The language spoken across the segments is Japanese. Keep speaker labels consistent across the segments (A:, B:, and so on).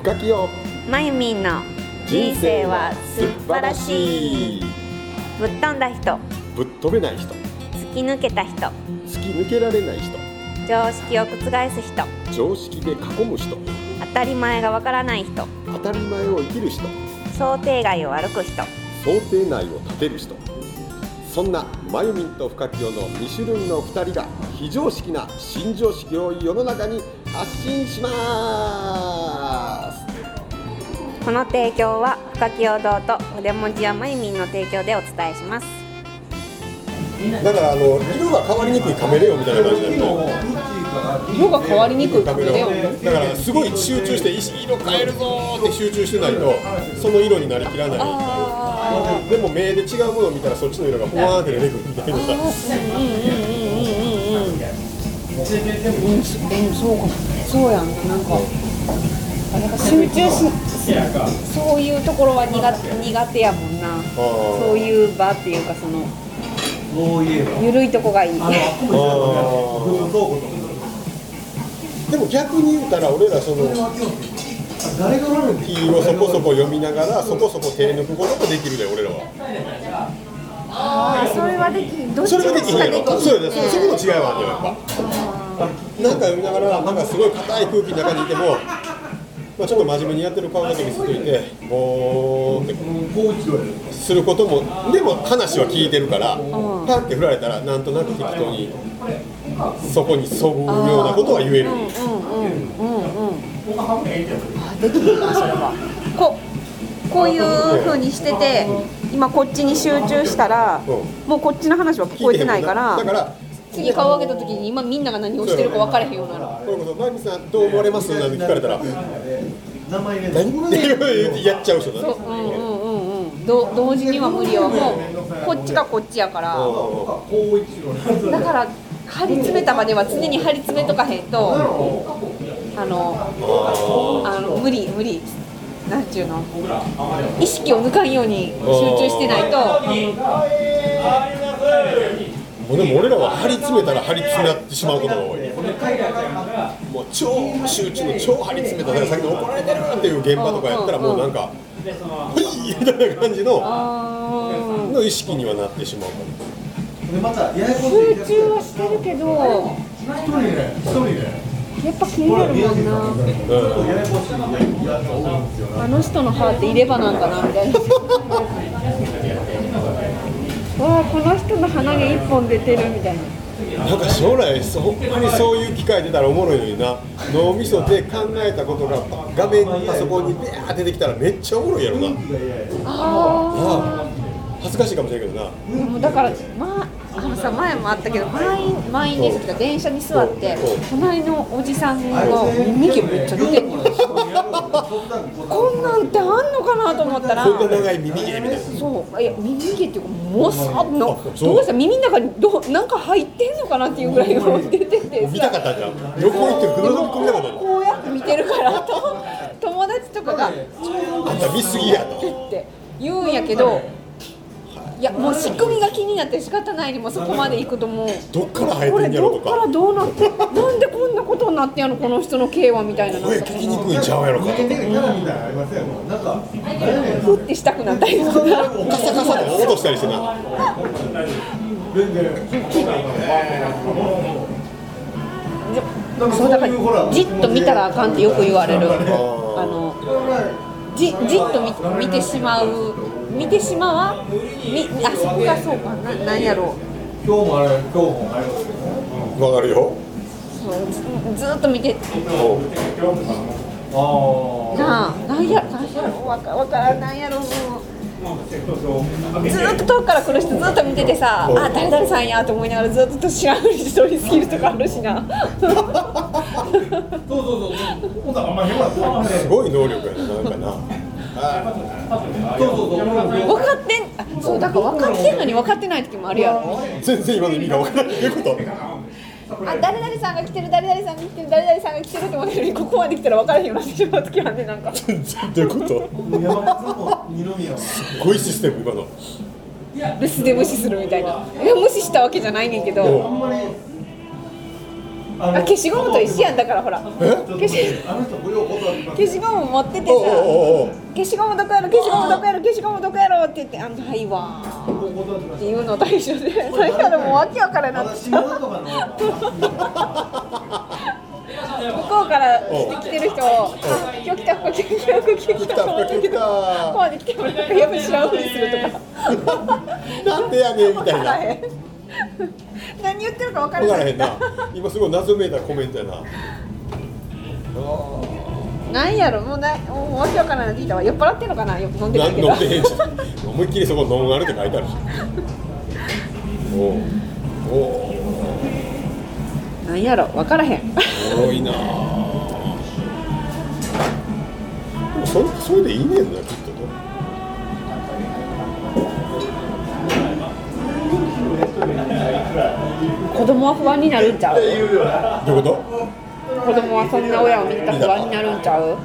A: 深きよ
B: まゆみんの人生は素晴らしい。ぶっ飛んだ人。
A: ぶっ飛べない人。
B: 突き抜けた人。
A: 突き抜けられない人。
B: 常識を覆す人。
A: 常識で囲む人。
B: 当たり前がわからない人。
A: 当たり前を生きる人。
B: 想定外を歩く人。
A: 想定内を立てる人。そんなまゆみんと深清の2種類の2人が非常識な新常識を世の中に発信します
B: この提供は深き堂と筆文字やまゆみんの提供でお伝えします。
A: だからあの色が変わりにくいカメレオンみたいな感じだと
C: 色が変わりにくいカメレオン
A: だからすごい集中して色変えるぞーって集中してないとその色になりきらないでも目で違うものを見たらそっちの色がふわーって出てくるみたいな。さ
C: うんそうか。もそうやん。なんか集中しそういうところは苦苦手やもんな。そういう場っていうかそのゆるいとこがいい。
A: でも逆に言うたら俺らそのキーをそこそこ読みながらそこそこ手抜くこともできるで俺らは。
B: あそれはできどっち
A: それができひんやろ。
B: しかでき
A: そうやねそそこの違いはあるよやっぱ。なんか読みながらなんかすごい硬い空気の中にいてもまあ、ちょっと真面目にやってる顔だけ見せといてぼーって。することもでも話は聞いてるからパンって振られたらなんとなく適当にそこにそぐようなことは言える。
C: うんうんうんうんうん。あできるなそれは。ここういう風にしてて今こっちに集中したら
A: う
C: もうこっちの話は聞こえてないから。
A: だから
C: 次顔上げた時に今みんなが何をしてるか分からへんようになる。
A: これこそ「マミさんどう思われます?」なんて聞かれたら「何?」って言ってやっちゃう人だね。
C: そううんうんうんうん。ど同時には無理よ。もうこっちかこっちやから。だから張り詰めたまでは常に張り詰めとかへんとあのあの無理無理。なんちゅうの？意識を抜かんように集中してないと
A: もうでも俺らは張り詰めたら張り詰めってしまうことが多い。もう超集中の超張り詰めただからさっきの怒られてるっていう現場とかやったらもうなんか「はい!」みたいな感じのの意識にはなってしまう。か
C: 集中はしてるけど。やっぱ気になるもんな。
A: ら、うん。
C: あの人の歯って入れ歯なんかなみたいな わあこの人の鼻毛一本出てるみたいな。
A: なんか将来そほんまにそういう機会出たらおもろいのにな。脳みそで考えたことが画面にパソコンにビャー出てきたらめっちゃおもろいやろな。
C: あ
A: ああ恥ずかしいかもしれんけどな。
C: だからまああのさ前もあったけど満員満員電車とか電車に座って隣のおじさんが耳毛めっちゃ出てんのよこんなんってあんのかなと思ったら。
A: こんな長い耳毛みたいな。
C: そういや耳毛っていうかもうさのどうした耳の中にどうなんか入ってんのかなっていうぐらい出てて
A: 見たかったじゃん。横行ってぐるぐる込みたかったじ
C: こうやって見てるからと友達とかが
A: あんた見すぎやと。
C: って言うんやけどいやもう仕組みが気になって仕方ないにもそこまで行くともう。
A: どっから生え
C: これ
A: てんやろと
C: どっから
A: か
C: どうなってなんでこんなことになってんやろこの人の毛はみたいななんか
A: 声聞きにくいんちゃうやろかと。か
C: ふってしたくなったりとか
A: カサカサとか落としたりしてな。
C: そうだからじっと見たらあかんってよく言われる。あのじじっと見見てしまう見てしまわみあそこがそうか。ななんやろう。
A: わかるよ。
C: そう。ずずっと見て。なあなんやなんやろわかわからん。なんやろもう。ずっと遠くから来る人ずっと見ててさあ誰々さんやと思いながらずっと知らんふりして通り過ぎるとかあるしな
A: すごい能力やななんかな
C: 分かってんあそうだから分かってんのに分かってない時もあるやろ。
A: 全然今の意味が分からないってこと。
C: あ誰々さんが来てる誰々さんが来てる誰々さんが来てるって思ってるのにここまで来たら分からへんようになってしまう時はねなんか。
A: 全然どういうこと？すっごいシステム。今の
C: 留守で無視するみたいな。いや無視したわけじゃないねんけどあ消しゴムと一緒やんだからほら。消し消しゴム持っててさ消しゴムどこやろ消しゴムどこやろ消しゴムどこやろって言って「あんたはいわ」っていうのと一緒でそれからもう訳わからなって。きた向こうから来てる人を「今日来た今日来た今日来た
A: 来た来た。来た
C: ここまで来てもらってやっぱ知らんふりするとか。
A: なんでやねんみたいな
C: 何言ってるか分から
A: 分からへんな。今すごい謎めいたコメントやな。
C: なんやろもうなもうわけわからないって言ったわ。酔っ払ってんのかな？よく飲んでるけど。
A: 飲んでへんし 思いっきりそこノンアルって書いてあるし。おう。おう。
C: なんやろ分からへん。
A: すごいな。でもそれそれでいいねんな。きっ
C: 子供は不安になるんちゃう？
A: どういうこ
C: 子供はそんな親を見てたら不安になるんちゃう？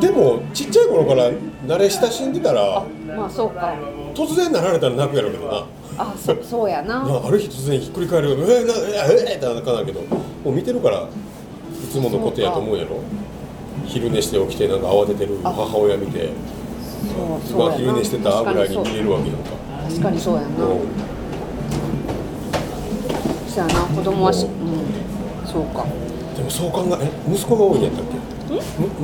A: とでもちっちゃい頃から慣れ親しんでたら
C: まあそうか。
A: 突然なられたら泣くやろうけどな。
C: あそそうやな。
A: まあ、ある日突然ひっくり返る「えー、なえー、えー、ってなかなけどもう見てるからいつものことやと思うやろ。昼寝して起きてなんか慌ててる母親見て
C: そうそう
A: 昼寝してたぐらいに見えるわけやんか。
C: 確かにそうやな。
A: うん
C: そうやな子供はしうんそうか。
A: でもそう考ええ息子が多いんやったっけ？む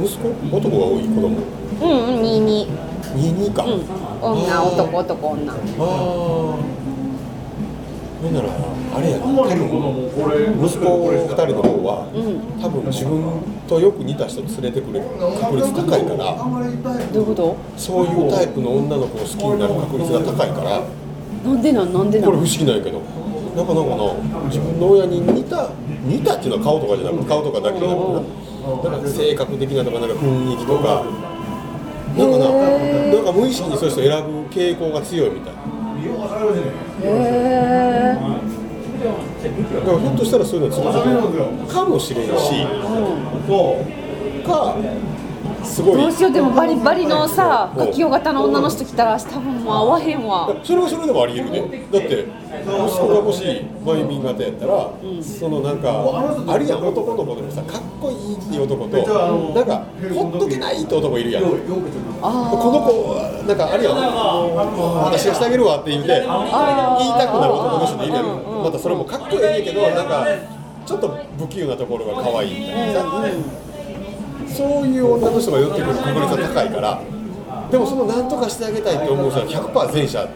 A: 息子？男が多い子供？
C: うんうん22
A: 22か、
C: うん。女男男女。
A: ああほんならあれやな。多分息子2人の方は、
C: ん。
A: 多分自分とよく似た人連れてくる。確率高いから。
C: どういうこと？
A: そういうタイプの女の子を好きになる確率が高いから。
C: なんでなんなんでな
A: これ不
C: ん
A: 思議なんやけどなかなかな自分の親に似た似たっていうのは顔とかじゃなくて顔とかだけじゃなくてななんか性格的なとかなんか雰囲気とかなんかななんか無意識にそういう人選ぶ傾向が強いみたい
C: へえ
A: だからひょっとしたらそういうのは続けてかもしれんしかすごい。
C: どうしようでもバリバリのさ
A: うん。
C: 書き型の女の人来たら多分もう合わへんわ。
A: それはそれでもありえるね。だって息子がもしマイミン型やったら、そのなんかあるやん男の子でもさかっこいいっていう男となんかほっとけないって男いるやん。こ
C: あ
A: の子なんかあるやん。私がしてあげるわって言って言いたくなる男の人もいるやん。またそれもかっこいいけどなんかちょっと不器用なところが可愛いみたいな。さそういう女の人が寄ってくる確率が高いからでもその何とかしてあげたいって思う人は100%前者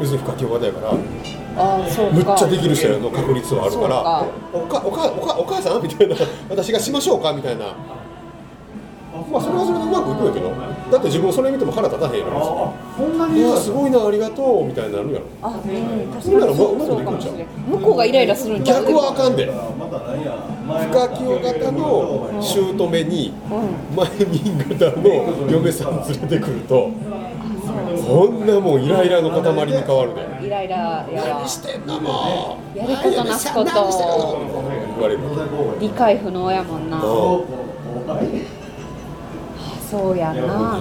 A: 要するに不可教型やからむっちゃできる人の確率はあるからおかおかおかお母さんみたいな私がしましょうかみたいな。まあそれはそれでうまくいくんやけどだって自分それ見ても腹立たへんやろ。いやすごいなありがとうみたいになるやろ。
C: あうん確
A: それなら
C: かにそう
A: うまく
C: そう
A: できるんちゃう？
C: かもしれん。向こうがイライラするん
A: 逆はあかん。で不可教型の姑に前民型の嫁さん連れてくるとこんなもんイライラの塊に変わるで。
C: イライラやわ。
A: してんのもう。
C: やることなすこと。
A: 言われる。
C: 理解不能やもんな。
A: うん
C: そうやな。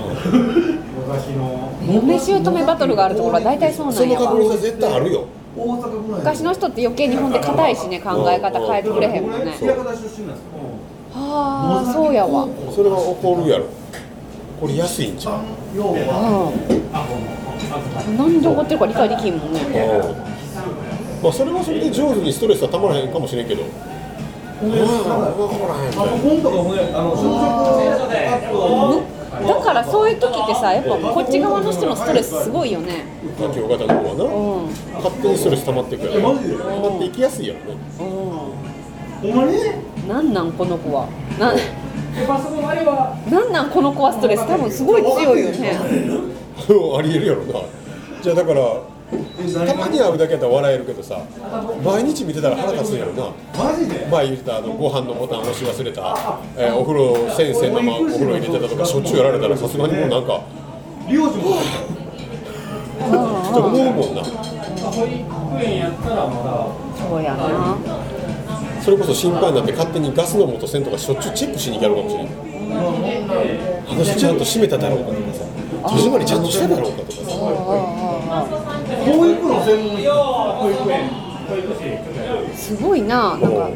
C: 嫁姑バトルがあるところは大体そうなんやわ。
A: 確率は絶対あるよ。
C: 昔の人って余計にほんで硬いしね考え方変えてくれへんもんね。
A: そう。
C: はあそうやわ。
A: それは起こるやろ。これ安いんちゃう？
C: うん。なん。で怒ってるか理解できんもんね。
A: まあそれはそれで上手にストレスはたまらへんかもしれんけど。うん。分から
C: そういう時ってさやっぱこっち側の人のストレスすごいよね。
A: 環境型の方はな。
C: うん。
A: 勝手にストレス溜まっていくやろ溜まっていきやすいやろね
D: ほん
C: なんなんこの子は？ななんなんこの子はストレス？多分すごい強いよね。
A: ありえるやろな。じゃあだからたまに会うだけやったら笑えるけどさ毎日見てたら腹立つんやろな。
D: マジで？
A: 前言ってたあのご飯のボタン押し忘れた、えーお風呂先生のままお風呂入れてたとかしょっちゅうやられたらさすがにもうなんか
D: 利用時も
A: って思うもんな。
D: 保育園やったらまだ
C: そうやな。
A: それこそ心配になって勝手にガスの元栓とかしょっちゅうチェックしに行けるかもしれないあの人ちゃんと閉めただろうかとかさ戸締まりちゃんとしただろうかとかさ
D: 保育の専門保育園
C: すごいななんか。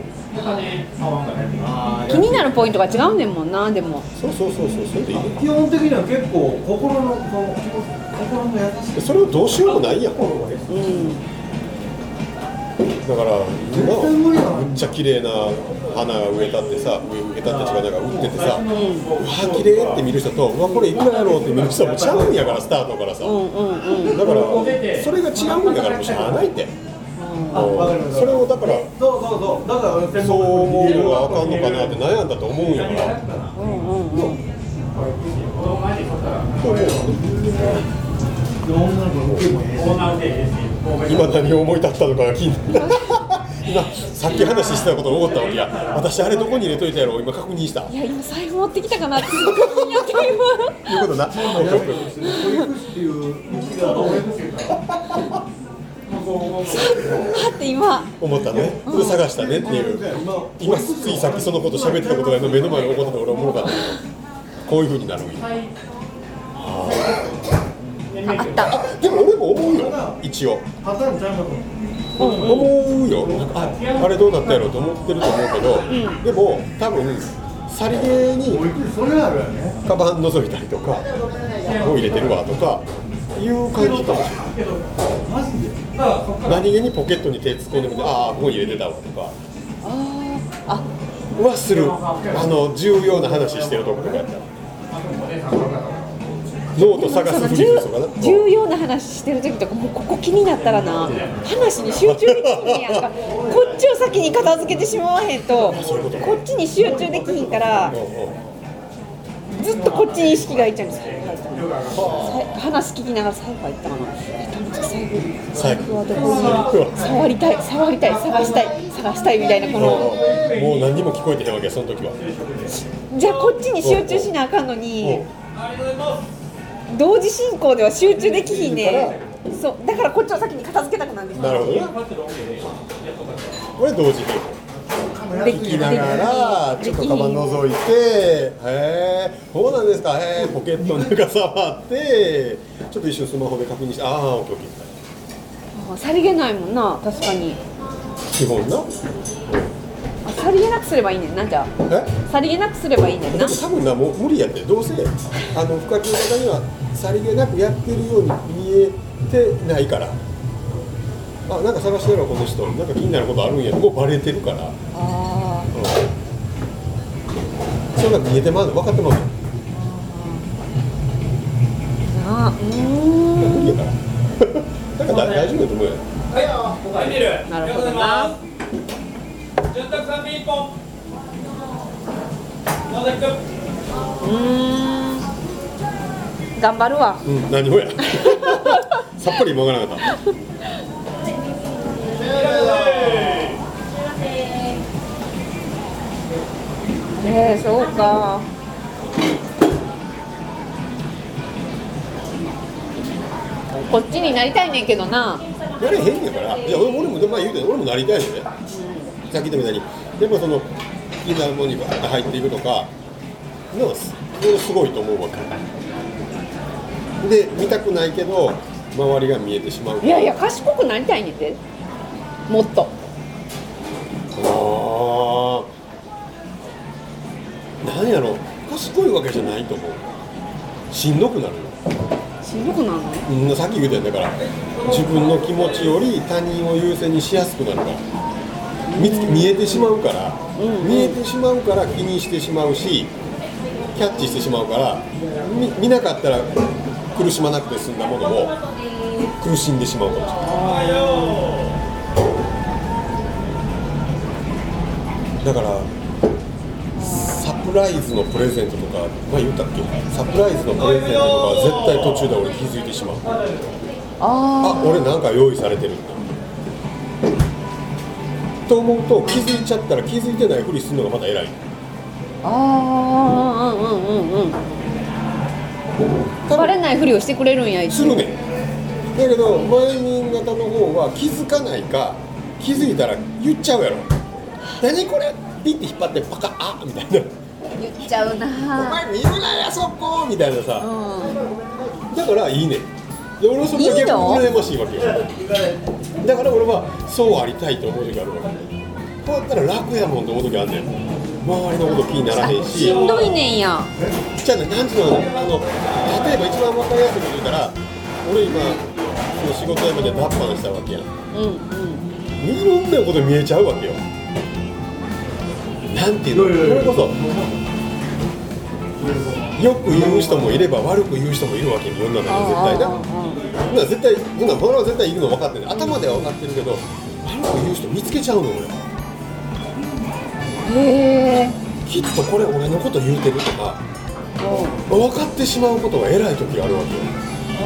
C: 気になるポイントが違うねんもんなでも。
A: そうそうそうそう。それでいいね
D: 基本的には結構心の心の優し
A: それをどうしようもないやん。
C: うん
A: だから今むっちゃ綺麗な花が植えたってさ植えたって違うなんか売っててさ、うわ綺麗って見る人とうわこれいくらやろうって見る人もちゃうんやからスタートからさ、だからそれが違うんやからもうしゃあないって、うんそれをだから
D: そうそうそう。だから
A: そう思うのがあかんのかなって悩んだと思うんやから。
C: うんうんうん
A: 今何を思い立ったのかが気になる。今さっき話してたことを思ったわけや。私あれどこに入れといたやろ？う今確認した。
C: いや今財布持ってきたかなってすごく気になって今
A: いうことな。
D: っていう道が
C: あって今。
A: 思ったね。それ探したね。っていう。今ついさっきそのこと喋ってたことが目の前に起こってて俺はおもろかった。こういう風になるんや。
C: ああった。
A: でも俺も思うよ。一応。
D: パターンちゃうかと
A: 思うよ。ああれどうなったやろうと思ってると思うけど、でも多分さりげにカバン覗いたりとかを入れてるわとかいう感じかもしれない。何気にポケットに手突っ込んでみてああここに入れてたわとか。
C: あ
A: はする。あの重要な話してるところとかやった。らノート探すふりとかな
C: 重要な話してる時とかもうここ気になったらな話に集中できひんやんか。こっちを先に片付けてしまわへんとこっちに集中できひんからずっとこっちに意識がいっちゃうんです。話聞きながら財布入ったかな。えっと財布財布はどこに？触りたい触りたい探したい探したいみたいなこの。
A: もう何にも聞こえてへんわけやその時は。
C: じゃあこっちに集中しなあかんのに同時進行では集中できひんねそう。だからこっちを先に片付けたくなるんです
A: なるほどね。これ同時に
C: で
A: 聞きながらちょっとカバン覗いてへえそうなんですか。へえポケットの中触ってちょっと一瞬スマホで確認してああオッケーオッ
C: さりげないもんな確かに。
A: ー基本な。
C: あさりげなくすればいいねん。なじゃさりげなくすればいいねんな。
A: 多分なもう無理やってどうせ。あの深木の方にはさりげなくやってるように見えてないから。あなんか探してるわこの人。なんか気になることあるんや。もうバレてるから、うん、
C: あ
A: それが見えてまうの分かってまうの。
C: ー。なあうーん。
A: 無理やから。だから大丈夫だと思うよ。
C: なるほどな
D: 潤沢さんピンポン野崎君。
C: うーん。頑張るわ。
A: うん何をや。さっぱり今わからなかった。
C: えー、そうか。こっちになりたいねんけどな。
A: やれへんねんから。いや俺も俺も、まあ、言うて俺もなりたいねんねさっき言ったみたいにでもその気になるものにバーッと入っていくとかのそれすごいと思うわけ。で見たくないけど周りが見えてしまう。
C: いやいや賢くなりたいねんて。もっと。
A: ああなんやろ。賢いわけじゃないと思う。しんどくなるよ。
C: しんどくなるの？
A: うんさっき言ったやんだから自分の気持ちより他人を優先にしやすくなるから見つけ見えてしまうから、見えてしまうから気にしてしまうしキャッチしてしまうから見見なかったら苦しまなくて済んだものを苦しんでしまうかもしれない。だからサプライズのプレゼントとか前言ったっけ？サプライズのプレゼントとかは絶対途中で俺気づいてしまう。
C: あ
A: あ俺なんか用意されてる。んだと思うと気づいちゃったら気づいてないふりするのがまた偉い。
C: ああーうんうんうん。うんバレないふりをしてくれるんや
A: するね。んだけど前民型の方は気づかないか気づいたら言っちゃうやろ。何これピッて引っ張ってパカッあみたいな。
C: 言っちゃう
A: お
C: な
A: 前見るなやそこみたいなさ。
C: うん。
A: だからいいね。んで俺はそれが逆羨ましいわけよだから俺はそうありたいと思う時あるわ。けこうやったら楽やもんと思う時あんねん。周りのこと気にならへんし。
C: しんどいねんや。
A: じゃあね、なんていうのあの例えば一番分かりやすいこと言ったら俺今その仕事辞めて脱藩したわけやん。
C: うんうん。
A: いろんなこと見えちゃうわけよ。なんていうの？これこそよく言う人もいれば悪く言う人もいるわけよ世の中に絶対な。
C: あ
A: そんな絶対そんなこれは絶対いるの分かってる頭では分かってるけど悪く言う人見つけちゃうの俺
C: あへえ。
A: きっとこれ俺のこと言うてるとか分かってしまうことが偉い時があるわけよ。あ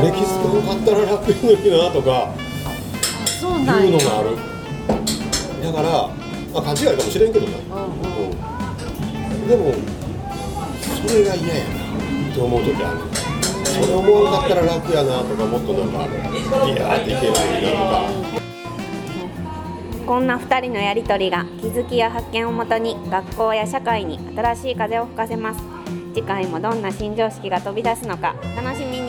A: これ気づかなかったら楽やのになとかいうんのがある。だから、まあ、勘違いかもしれんけどな、
C: うんうん
A: うん、でもそれが嫌やなと思う時あるそれ思わなかったら楽やなとかもっとなんかいやーっていけるのになとか。
B: こんな2人のやり取りが気づきや発見をもとに学校や社会に新しい風を吹かせます。次回もどんな新常識が飛び出すのか楽しみに。